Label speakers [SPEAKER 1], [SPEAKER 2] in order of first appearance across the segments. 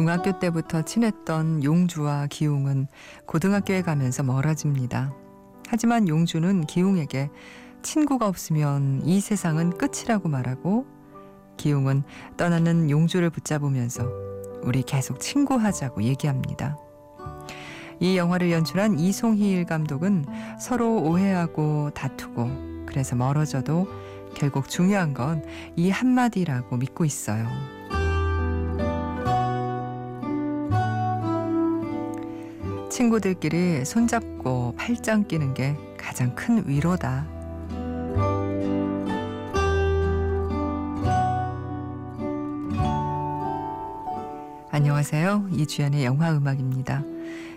[SPEAKER 1] 중학교 때부터 친했던 용주와 기웅은 고등학교에 가면서 멀어집니다. 하지만 용주는 기웅에게 친구가 없으면 이 세상은 끝이라고 말하고 기웅은 떠나는 용주를 붙잡으면서 우리 계속 친구하자고 얘기합니다. 이 영화를 연출한 이송희일 감독은 서로 오해하고 다투고 그래서 멀어져도 결국 중요한 건 이 한마디라고 믿고 있어요. 친구들끼리 손잡고 팔짱 끼는 게 가장 큰 위로다. 안녕하세요. 이주연의 영화 음악입니다.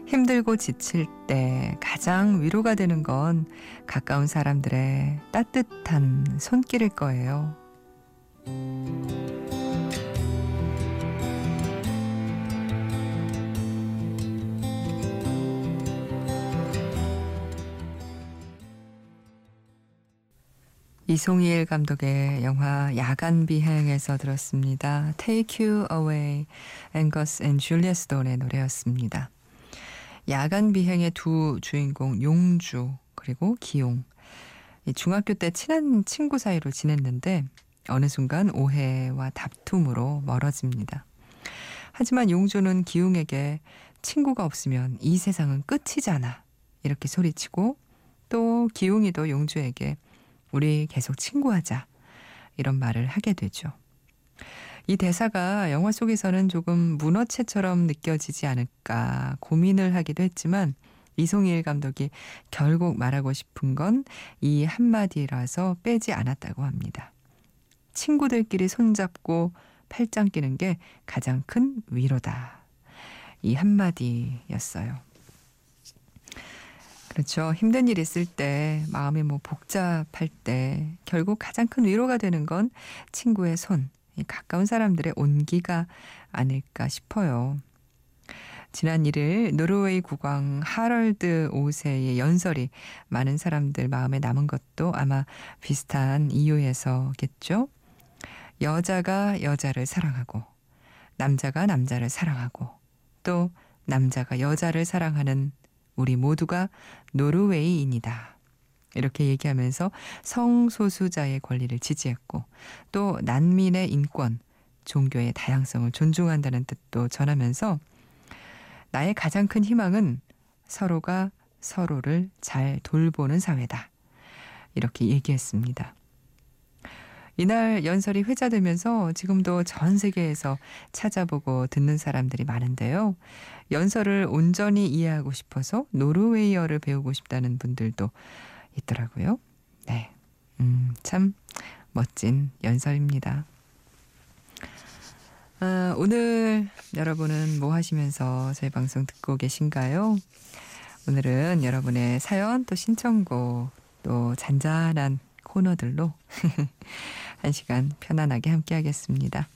[SPEAKER 1] 힘들고 지칠 때 가장 위로가 되는 건 가까운 사람들의 따뜻한 손길일 거예요. 이송희일 감독의 영화 야간 비행에서 들었습니다. Take You Away, 앵거스 앤 줄리아 스톤의 노래였습니다. 야간 비행의 두 주인공 용주 그리고 기용 중학교 때 친한 친구 사이로 지냈는데 어느 순간 오해와 다툼으로 멀어집니다. 하지만 용주는 기용에게 친구가 없으면 이 세상은 끝이잖아 이렇게 소리치고 또 기용이도 용주에게 우리 계속 친구하자. 이런 말을 하게 되죠. 이 대사가 영화 속에서는 조금 문어체처럼 느껴지지 않을까 고민을 하기도 했지만 이송일 감독이 결국 말하고 싶은 건 이 한마디라서 빼지 않았다고 합니다. 친구들끼리 손잡고 팔짱 끼는 게 가장 큰 위로다. 이 한마디였어요. 그렇죠. 힘든 일 있을 때, 마음이 뭐 복잡할 때, 결국 가장 큰 위로가 되는 건 친구의 손, 가까운 사람들의 온기가 아닐까 싶어요. 지난 1일 노르웨이 국왕 하럴드 5세의 연설이 많은 사람들 마음에 남은 것도 아마 비슷한 이유에서겠죠. 여자가 여자를 사랑하고, 남자가 남자를 사랑하고, 또 남자가 여자를 사랑하는 우리 모두가 노르웨이인이다. 이렇게 얘기하면서 성소수자의 권리를 지지했고 또 난민의 인권, 종교의 다양성을 존중한다는 뜻도 전하면서 나의 가장 큰 희망은 서로가 서로를 잘 돌보는 사회다. 이렇게 얘기했습니다. 이날 연설이 회자되면서 지금도 전 세계에서 찾아보고 듣는 사람들이 많은데요. 연설을 온전히 이해하고 싶어서 노르웨이어를 배우고 싶다는 분들도 있더라고요. 네. 음, 참 멋진 연설입니다. 아, 오늘 여러분은 뭐 하시면서 저희 방송 듣고 계신가요? 오늘은 여러분의 사연 또 신청곡 또 잔잔한 코너들로 한 시간 편안하게 함께 하겠습니다.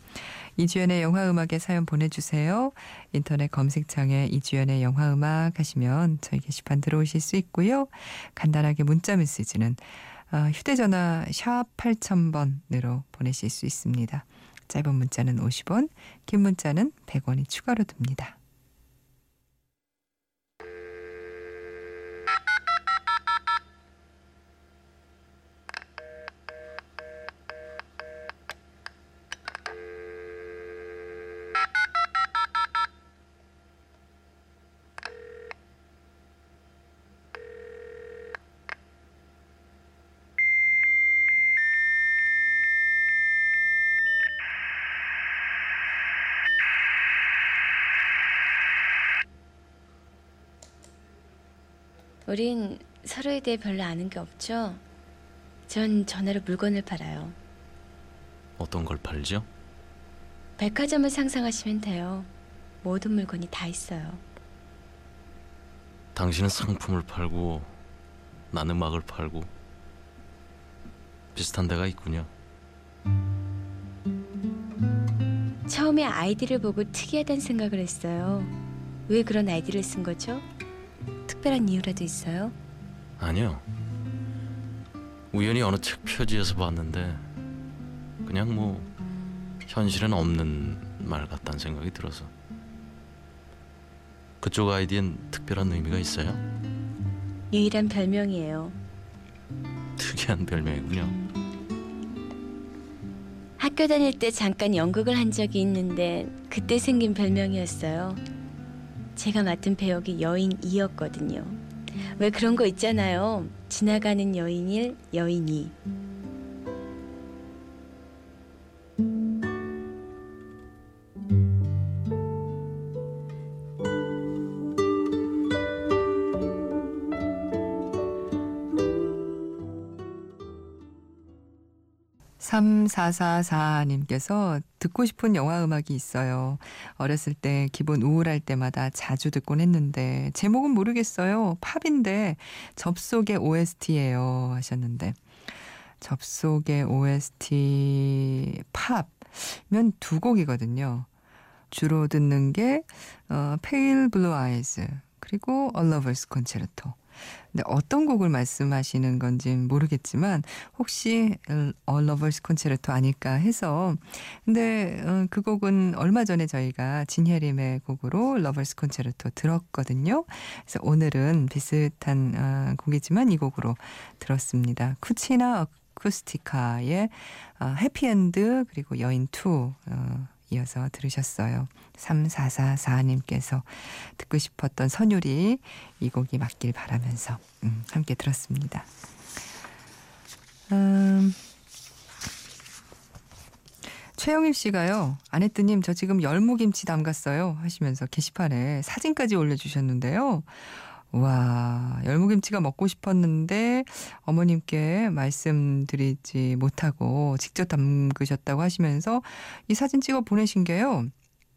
[SPEAKER 1] 이주연의 영화음악에 사연 보내주세요. 인터넷 검색창에 이주연의 영화음악 하시면 저희 게시판 들어오실 수 있고요. 간단하게 문자 메시지는 어, 휴대전화 샵 8000번으로 보내실 수 있습니다. 짧은 문자는 50원, 긴 문자는 100원이 추가로 듭니다.
[SPEAKER 2] 우린 서로에 대해 별로 아는 게 없죠? 전 전화로 물건을 팔아요.
[SPEAKER 3] 어떤 걸 팔죠?
[SPEAKER 2] 백화점을 상상하시면 돼요. 모든 물건이 다 있어요.
[SPEAKER 3] 당신은 상품을 팔고 나는 음악을 팔고 비슷한 데가 있군요.
[SPEAKER 2] 처음에 아이디를 보고 특이하다는 생각을 했어요. 왜 그런 아이디를 쓴 거죠? 특별한 이유라도 있어요?
[SPEAKER 3] 아니요. 우연히 어느 책 표지에서 봤는데 그냥 뭐 현실엔 없는 말 같다는 생각이 들어서 그쪽 아이디엔 특별한 의미가 있어요?
[SPEAKER 2] 유일한 별명이에요.
[SPEAKER 3] 특이한 별명이군요.
[SPEAKER 2] 학교 다닐 때 잠깐 연극을 한 적이 있는데 그때 생긴 별명이었어요. 제가 맡은 배역이 여인 2였거든요. 왜 그런 거 있잖아요. 지나가는 여인 1, 여인 2.
[SPEAKER 1] 삼사사사님께서 듣고 싶은 영화 음악이 있어요. 어렸을 때 기분 우울할 때마다 자주 듣곤 했는데 제목은 모르겠어요. 팝인데 접속의 OST예요 하셨는데 접속의 OST 팝면 두 곡이거든요. 주로 듣는 게 어, Pale Blue Eyes 그리고 A Lover's Concerto. 근데 어떤 곡을 말씀하시는 건지 모르겠지만 혹시 A Lover's Concerto 아닐까 해서 근데 어, 그 곡은 얼마 전에 저희가 진혜림의 곡으로 Lover's Concerto 들었거든요. 그래서 오늘은 비슷한 어, 곡이지만 이 곡으로 들었습니다. 쿠치나 어쿠스티카의 해피엔드 그리고 여인 2 이어서 들으셨어요. 3444님께서 듣고 싶었던 선율이 이 곡이 맞길 바라면서 음, 함께 들었습니다. 음, 최영일 씨가요. 아내뜨님 저 지금 열무김치 담갔어요 하시면서 게시판에 사진까지 올려주셨는데요. 와, 열무김치가 먹고 싶었는데 어머님께 말씀드리지 못하고 직접 담그셨다고 하시면서 이 사진 찍어 보내신 게요.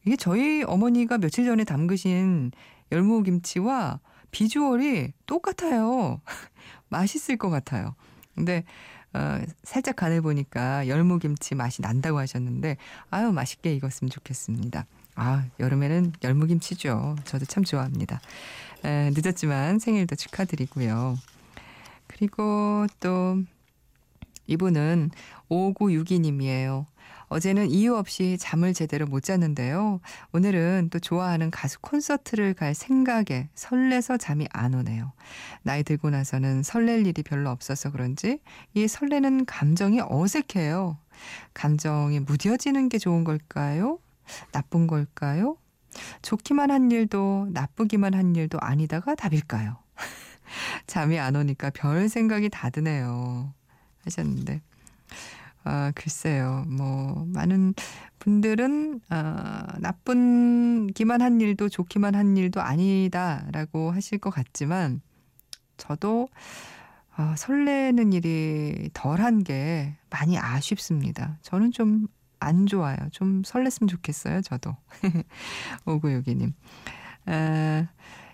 [SPEAKER 1] 이게 저희 어머니가 며칠 전에 담그신 열무김치와 비주얼이 똑같아요. 맛있을 것 같아요. 근데 어, 살짝 간을 보니까 열무김치 맛이 난다고 하셨는데 아유 맛있게 익었으면 좋겠습니다. 아 여름에는 열무김치죠. 저도 참 좋아합니다. 에, 늦었지만 생일도 축하드리고요. 그리고 또 이분은 5962님이에요. 어제는 이유 없이 잠을 제대로 못 잤는데요. 오늘은 또 좋아하는 가수 콘서트를 갈 생각에 설레서 잠이 안 오네요. 나이 들고 나서는 설렐 일이 별로 없어서 그런지 이 설레는 감정이 어색해요. 감정이 무뎌지는 게 좋은 걸까요? 나쁜 걸까요? 좋기만 한 일도 나쁘기만 한 일도 아니다가 답일까요? 잠이 안 오니까 별 생각이 다 드네요. 하셨는데. 아, 글쎄요. 뭐, 많은 분들은, 아, 나쁜기만 한 일도 좋기만 한 일도 아니다라고 하실 것 같지만, 저도, 아, 설레는 일이 덜한 게 많이 아쉽습니다. 저는 좀 안 좋아요. 좀 설렜으면 좋겠어요, 저도. 오구요기님. 아,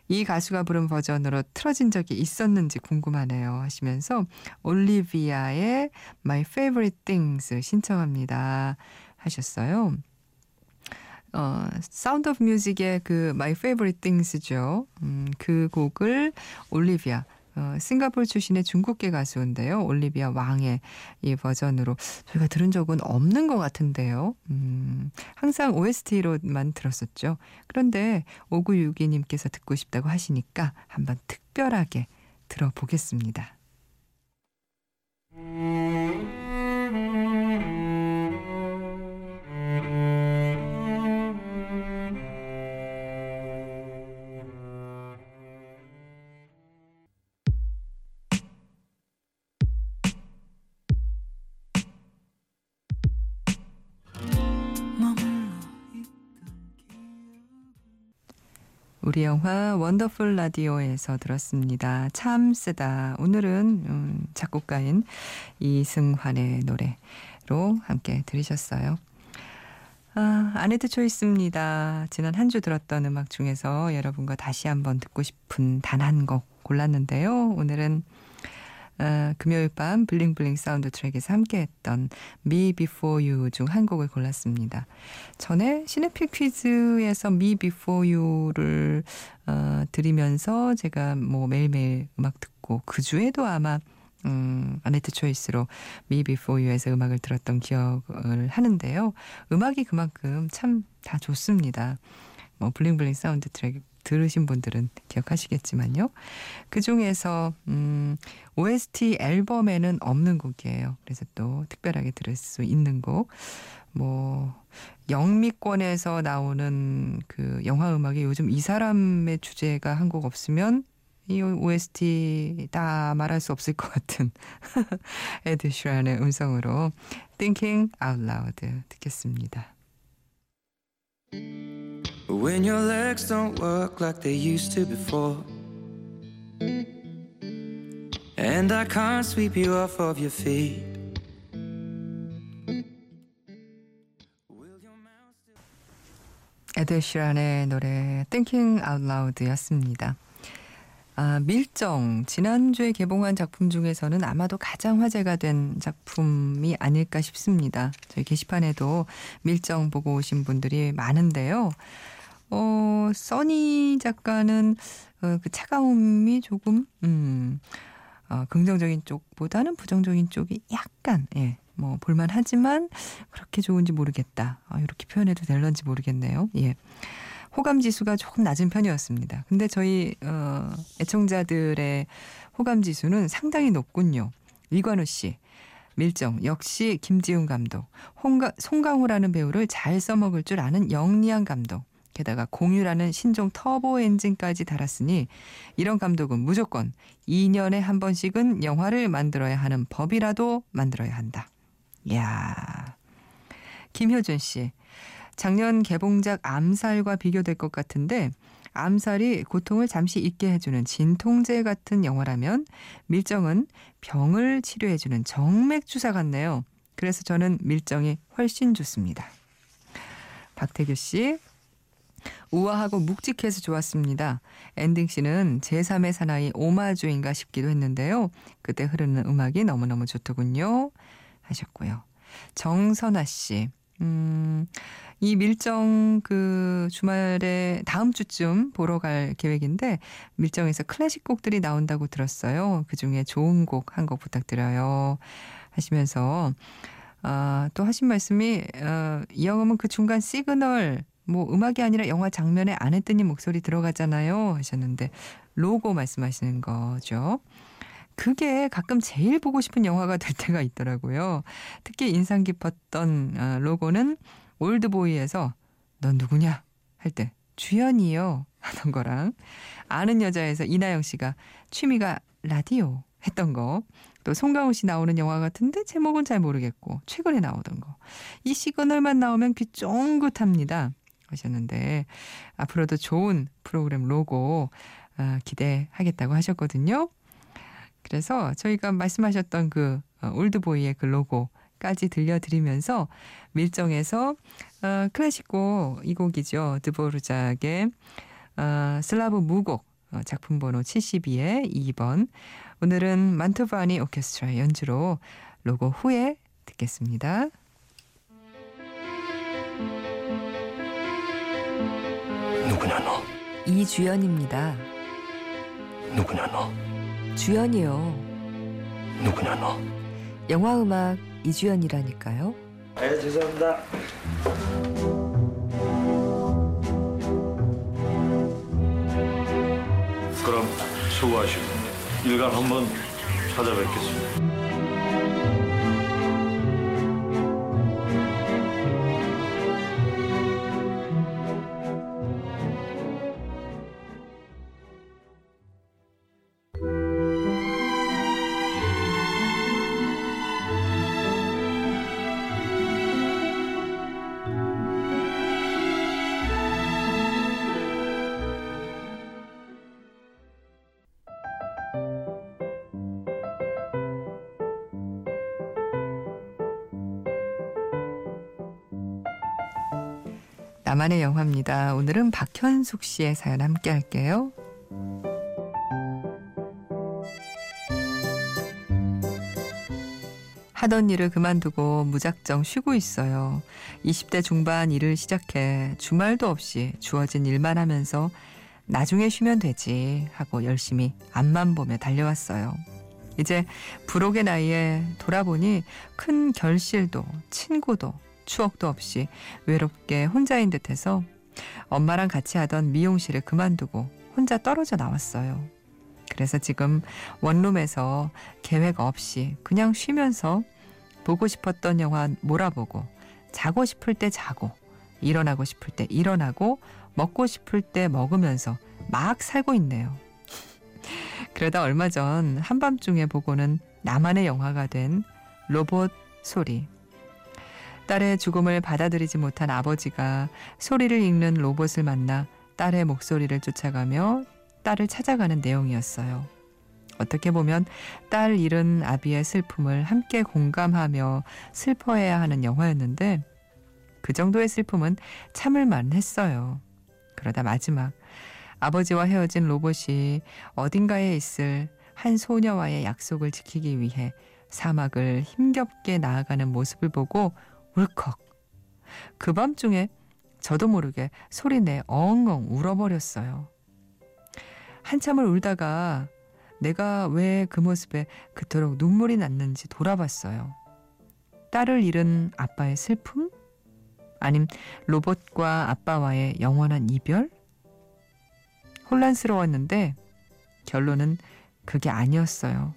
[SPEAKER 1] 이 가수가 부른 버전으로 틀어진 적이 있었는지 궁금하네요 하시면서 올리비아의 My Favorite Things 신청합니다 하셨어요. 어, Sound of Music의 그 My Favorite Things죠. 음, 그 곡을 올리비아 어, 싱가포르 출신의 중국계 가수인데요. 올리비아 옹의 이 버전으로 저희가 들은 적은 없는 것 같은데요. 음, 항상 OST로만 들었었죠. 그런데 5962님께서 듣고 싶다고 하시니까 한번 특별하게 들어보겠습니다. 우리 영화 원더풀 라디오에서 들었습니다. 참 쓰다. 오늘은 음, 작곡가인 이승환의 노래로 함께 들으셨어요. 아, 아네뜨 choice입니다. 지난 한 주 들었던 음악 중에서 여러분과 다시 한번 듣고 싶은 단 한 곡 골랐는데요. 오늘은 어, 금요일 밤 bling bling 사운드 트랙에서 함께했던 Me Before You 중 한 곡을 골랐습니다. 전에 시네필 퀴즈에서 Me Before You를 어, 들으면서 제가 뭐 매일매일 음악 듣고 그 주에도 아마 음, 아네뜨 choice로 Me Before You에서 음악을 들었던 기억을 하는데요. 음악이 그만큼 참 다 좋습니다. 뭐 bling bling 사운드 트랙 들으신 분들은 기억하시겠지만요. 그 중에서 음, OST 앨범에는 없는 곡이에요. 그래서 또 특별하게 들을 수 있는 곡. 뭐 영미권에서 나오는 그 영화 음악에 요즘 이 사람의 주제가 한 곡 없으면 이 OST 다 말할 수 없을 것 같은 에드 슈란의 음성으로 Thinking Out Loud 듣겠습니다. When your legs don't work like they used to before And I can't sweep you off of your feet 에드 시란의 노래 Thinking Out Loud였습니다. 아, 밀정 지난주에 개봉한 작품 중에서는 아마도 가장 화제가 된 작품이 아닐까 싶습니다. 저희 게시판에도 밀정 보고 오신 분들이 많은데요. 어, 써니 작가는 어, 그 차가움이 조금 음, 어, 긍정적인 쪽보다는 부정적인 쪽이 약간 예, 뭐 볼만하지만 그렇게 좋은지 모르겠다. 어, 이렇게 표현해도 될런지 모르겠네요. 예. 호감 지수가 조금 낮은 편이었습니다. 근데 저희 어, 애청자들의 호감 지수는 상당히 높군요. 이관우 씨, 밀정 역시 김지훈 감독, 홍가, 송강호라는 배우를 잘 써먹을 줄 아는 영리한 감독. 게다가 공유라는 신종 터보 엔진까지 달았으니 이런 감독은 무조건 2년에 한 번씩은 영화를 만들어야 하는 법이라도 만들어야 한다. 이야. 김효준 씨. 작년 개봉작 암살과 비교될 것 같은데 암살이 고통을 잠시 잊게 해주는 진통제 같은 영화라면 밀정은 병을 치료해주는 정맥 주사 같네요. 그래서 저는 밀정이 훨씬 좋습니다. 박태규 씨. 우아하고 묵직해서 좋았습니다. 엔딩 씨는 제3의 사나이 오마주인가 싶기도 했는데요. 그때 흐르는 음악이 너무너무 좋더군요. 하셨고요. 정선아 씨. 음, 이 밀정 그 주말에 다음 주쯤 보러 갈 계획인데 밀정에서 클래식 곡들이 나온다고 들었어요. 그 중에 좋은 곡 한 곡 부탁드려요. 하시면서 아, 또 하신 말씀이 어, 이 영음은 그 중간 시그널 뭐 음악이 아니라 영화 장면에 아내뜨님 목소리 들어가잖아요 하셨는데 로고 말씀하시는 거죠. 그게 가끔 제일 보고 싶은 영화가 될 때가 있더라고요. 특히 인상 깊었던 어, 로고는 올드보이에서 넌 누구냐 할 때 주연이요 하던 거랑 아는 여자에서 이나영 씨가 취미가 라디오 했던 거. 또 송강호 씨 나오는 영화 같은데 제목은 잘 모르겠고 최근에 나오던 거. 이 시그널만 나오면 귀 쫑긋합니다. 하셨는데 앞으로도 좋은 프로그램 로고 어, 기대하겠다고 하셨거든요. 그래서 저희가 말씀하셨던 그 어, 올드보이의 그 로고까지 들려드리면서 밀정에서 어, 클래식곡 이 곡이죠. 드보르작의 어, 슬라브 무곡 어, 작품 번호 72의 2번 오늘은 만토바니 오케스트라 연주로 로고 후에 듣겠습니다. 이주연입니다. 누구냐 너? 주연이요. 누구냐 너? 영화 음악 이주연이라니까요.
[SPEAKER 4] 네, 죄송합니다. 그럼 수고하시고 일간 한번 찾아뵙겠습니다.
[SPEAKER 1] 나만의 영화입니다. 오늘은 박현숙 씨의 사연 함께 할게요. 하던 일을 그만두고 무작정 쉬고 있어요. 20대 중반 일을 시작해 주말도 없이 주어진 일만 하면서 나중에 쉬면 되지 하고 열심히 앞만 보며 달려왔어요. 이제 부록의 나이에 돌아보니 큰 결실도 친구도 추억도 없이 외롭게 혼자인 듯해서 엄마랑 같이 하던 미용실을 그만두고 혼자 떨어져 나왔어요. 그래서 지금 원룸에서 계획 없이 그냥 쉬면서 보고 싶었던 영화 몰아보고 자고 싶을 때 자고 일어나고 싶을 때 일어나고 먹고 싶을 때 먹으면서 막 살고 있네요. 그러다 얼마 전 한밤중에 보고는 나만의 영화가 된 로봇 소리. 딸의 죽음을 받아들이지 못한 아버지가 소리를 읽는 로봇을 만나 딸의 목소리를 쫓아가며 딸을 찾아가는 내용이었어요. 어떻게 보면 딸 잃은 아비의 슬픔을 함께 공감하며 슬퍼해야 하는 영화였는데 그 정도의 슬픔은 참을만 했어요. 그러다 마지막 아버지와 헤어진 로봇이 어딘가에 있을 한 소녀와의 약속을 지키기 위해 사막을 힘겹게 나아가는 모습을 보고 울컥. 그 밤중에 저도 모르게 소리내 엉엉 울어버렸어요. 한참을 울다가 내가 왜 그 모습에 그토록 눈물이 났는지 돌아봤어요. 딸을 잃은 아빠의 슬픔? 아님 로봇과 아빠와의 영원한 이별? 혼란스러웠는데 결론은 그게 아니었어요.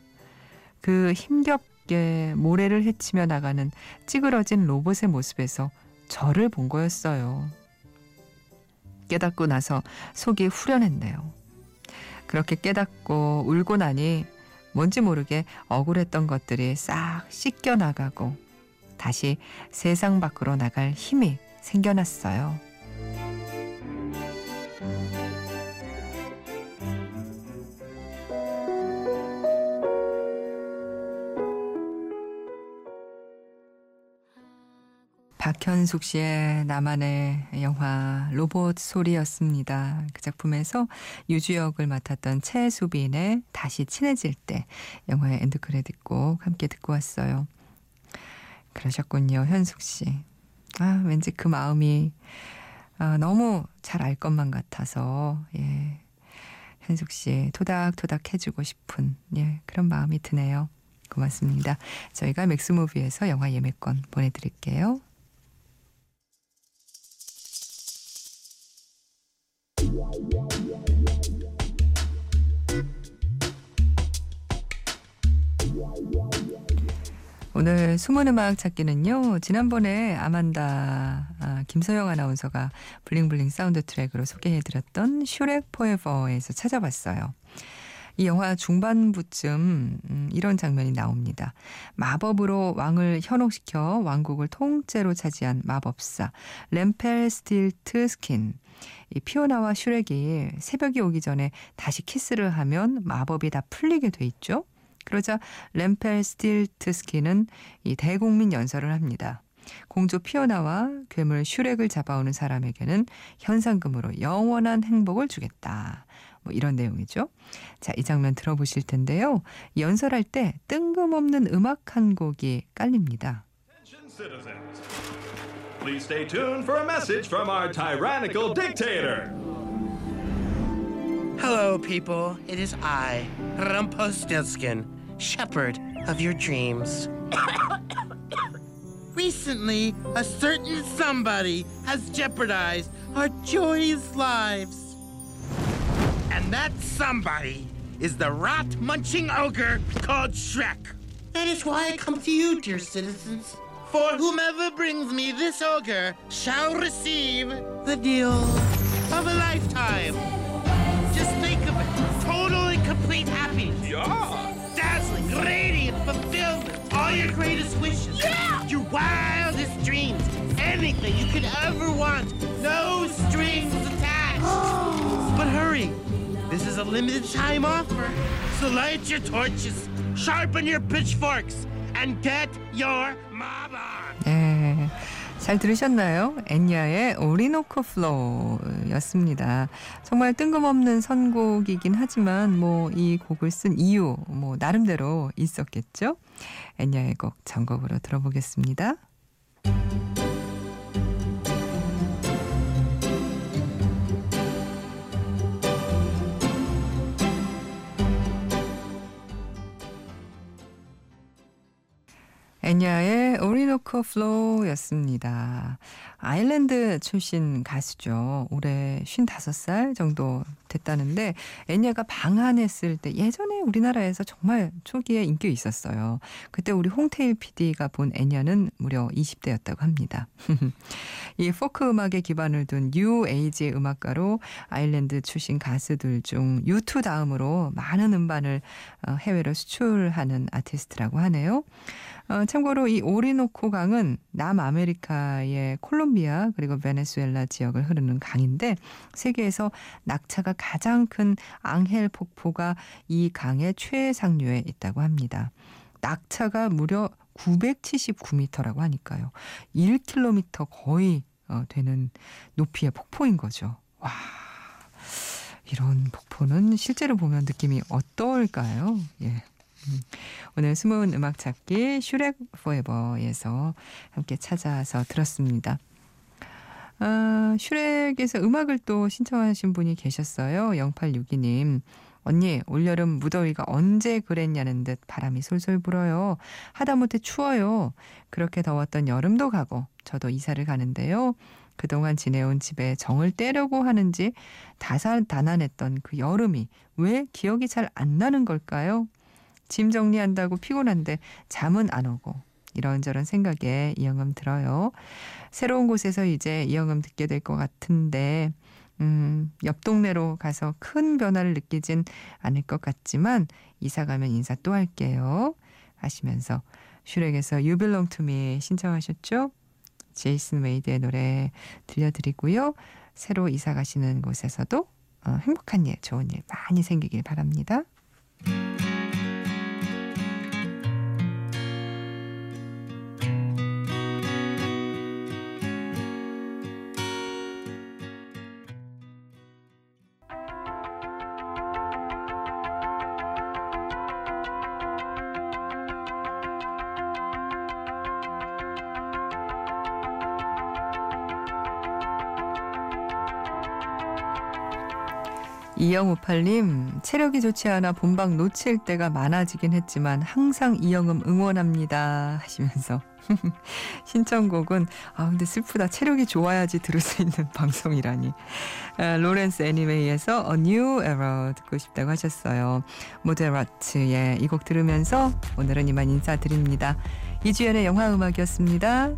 [SPEAKER 1] 그 힘겹 게 모래를 헤치며 나가는 찌그러진 로봇의 모습에서 저를 본 거였어요. 깨닫고 나서 속이 후련했네요. 그렇게 깨닫고 울고 나니 뭔지 모르게 억울했던 것들이 싹 씻겨 나가고 다시 세상 밖으로 나갈 힘이 생겨났어요. 박현숙 씨의 나만의 영화 로봇 소리였습니다. 그 작품에서 유주 역을 맡았던 최수빈의 다시 친해질 때 영화의 end credit 곡 함께 듣고 왔어요. 그러셨군요, 현숙 씨. 아, 왠지 그 마음이 아, 너무 잘 알 것만 같아서 예. 현숙 씨 토닥토닥 해주고 싶은 예, 그런 마음이 드네요. 고맙습니다. 저희가 맥스무비에서 영화 예매권 보내드릴게요. 오늘 숨은 음악 찾기는요. 지난번에 아만다 아, 김서영 아나운서가 bling bling 사운드 트랙으로 소개해드렸던 슈렉 포에버에서 찾아봤어요. 이 영화 중반부쯤 음, 이런 장면이 나옵니다. 마법으로 왕을 현혹시켜 왕국을 통째로 차지한 마법사 램펠 스틸트 스킨. 이 피오나와 슈렉이 새벽이 오기 전에 다시 키스를 하면 마법이 다 풀리게 돼 있죠. 그러자 램펠 스틸트스키는 이 대국민 연설을 합니다. 공주 피오나와 괴물 슈렉을 잡아오는 사람에게는 현상금으로 영원한 행복을 주겠다. 뭐 이런 내용이죠. 자, 이 장면 들어보실 텐데요. 연설할 때 뜬금없는 음악 한 곡이 깔립니다.
[SPEAKER 5] Please stay tuned for a message from our tyrannical dictator.
[SPEAKER 6] Hello, people. It is I, Rumpelstiltskin, shepherd of your dreams. Recently, a certain somebody has jeopardized our joyous lives. And that somebody is the rat munching ogre called Shrek. That is why I come to you, dear citizens. For whomever brings me this ogre shall receive the deal of a lifetime. Just think of it. Total and complete happiness.
[SPEAKER 5] Yeah.
[SPEAKER 6] Dazzling, radiant fulfillment. All your greatest wishes. Yeah. Your wildest dreams. Anything you could ever want. No strings attached. but hurry. This is a limited time offer. So light your torches, sharpen your pitchforks, and get your mob on.
[SPEAKER 1] 네. 잘 들으셨나요? 엔야의 오리노코 플로우였습니다. 정말 뜬금없는 선곡이긴 하지만 뭐 이 곡을 쓴 이유 뭐 나름대로 있었겠죠? 엔야의 곡 전곡으로 들어보겠습니다. 엔야의 Orinoco Flow였습니다. 아일랜드 출신 가수죠. 올해 55살 정도 됐다는데 엔야가 방한했을 때 예전에 우리나라에서 정말 초기에 인기 있었어요. 그때 우리 홍태일 PD가 본 엔야는 무려 20대였다고 합니다. 이 포크 음악에 기반을 둔 뉴 에이지 음악가로 아일랜드 출신 가수들 중 U2 다음으로 많은 음반을 어, 해외로 수출하는 아티스트라고 하네요. 어, 참 고로 이 오리노코 강은 남아메리카의 콜롬비아 그리고 베네수엘라 지역을 흐르는 강인데 세계에서 낙차가 가장 큰 앙헬 폭포가 이 강의 최상류에 있다고 합니다. 낙차가 무려 979m라고 하니까요. 1km 거의 어, 되는 높이의 폭포인 거죠. 와. 이런 폭포는 실제로 보면 느낌이 어떨까요? 예. 음, 오늘 숨은 음악 찾기 슈렉 포에버에서 함께 찾아서 들었습니다. 아, 슈렉에서 음악을 또 신청하신 분이 계셨어요. 0862님. 언니, 올여름 무더위가 언제 그랬냐는 듯 바람이 솔솔 불어요. 하다못해 추워요. 그렇게 더웠던 여름도 가고, 저도 이사를 가는데요. 그동안 지내온 집에 정을 떼려고 하는지 다사다난했던 그 여름이 왜 기억이 잘 안 나는 걸까요? 짐 정리한다고 피곤한데 잠은 안 오고 이런저런 생각에 이영음 들어요. 새로운 곳에서 이제 이영음 듣게 될 것 같은데 음, 옆 동네로 가서 큰 변화를 느끼진 않을 것 같지만 이사 가면 인사 또 할게요. 하시면서 슈렉에서 You Belong to Me 신청하셨죠? 제이슨 웨이드의 노래 들려드리고요. 새로 이사 가시는 곳에서도 어, 행복한 일, 좋은 일 많이 생기길 바랍니다. 이영우팔님, 체력이 좋지 않아 본방 놓칠 때가 많아지긴 했지만 항상 이영음 응원합니다. 하시면서 신청곡은 아 근데 슬프다. 체력이 좋아야지 들을 수 있는 방송이라니. 아, 로렌스 애니메이에서 A New Era 듣고 싶다고 하셨어요. 모데라트의 이 곡 들으면서 오늘은 이만 인사드립니다. 이주연의 영화음악이었습니다.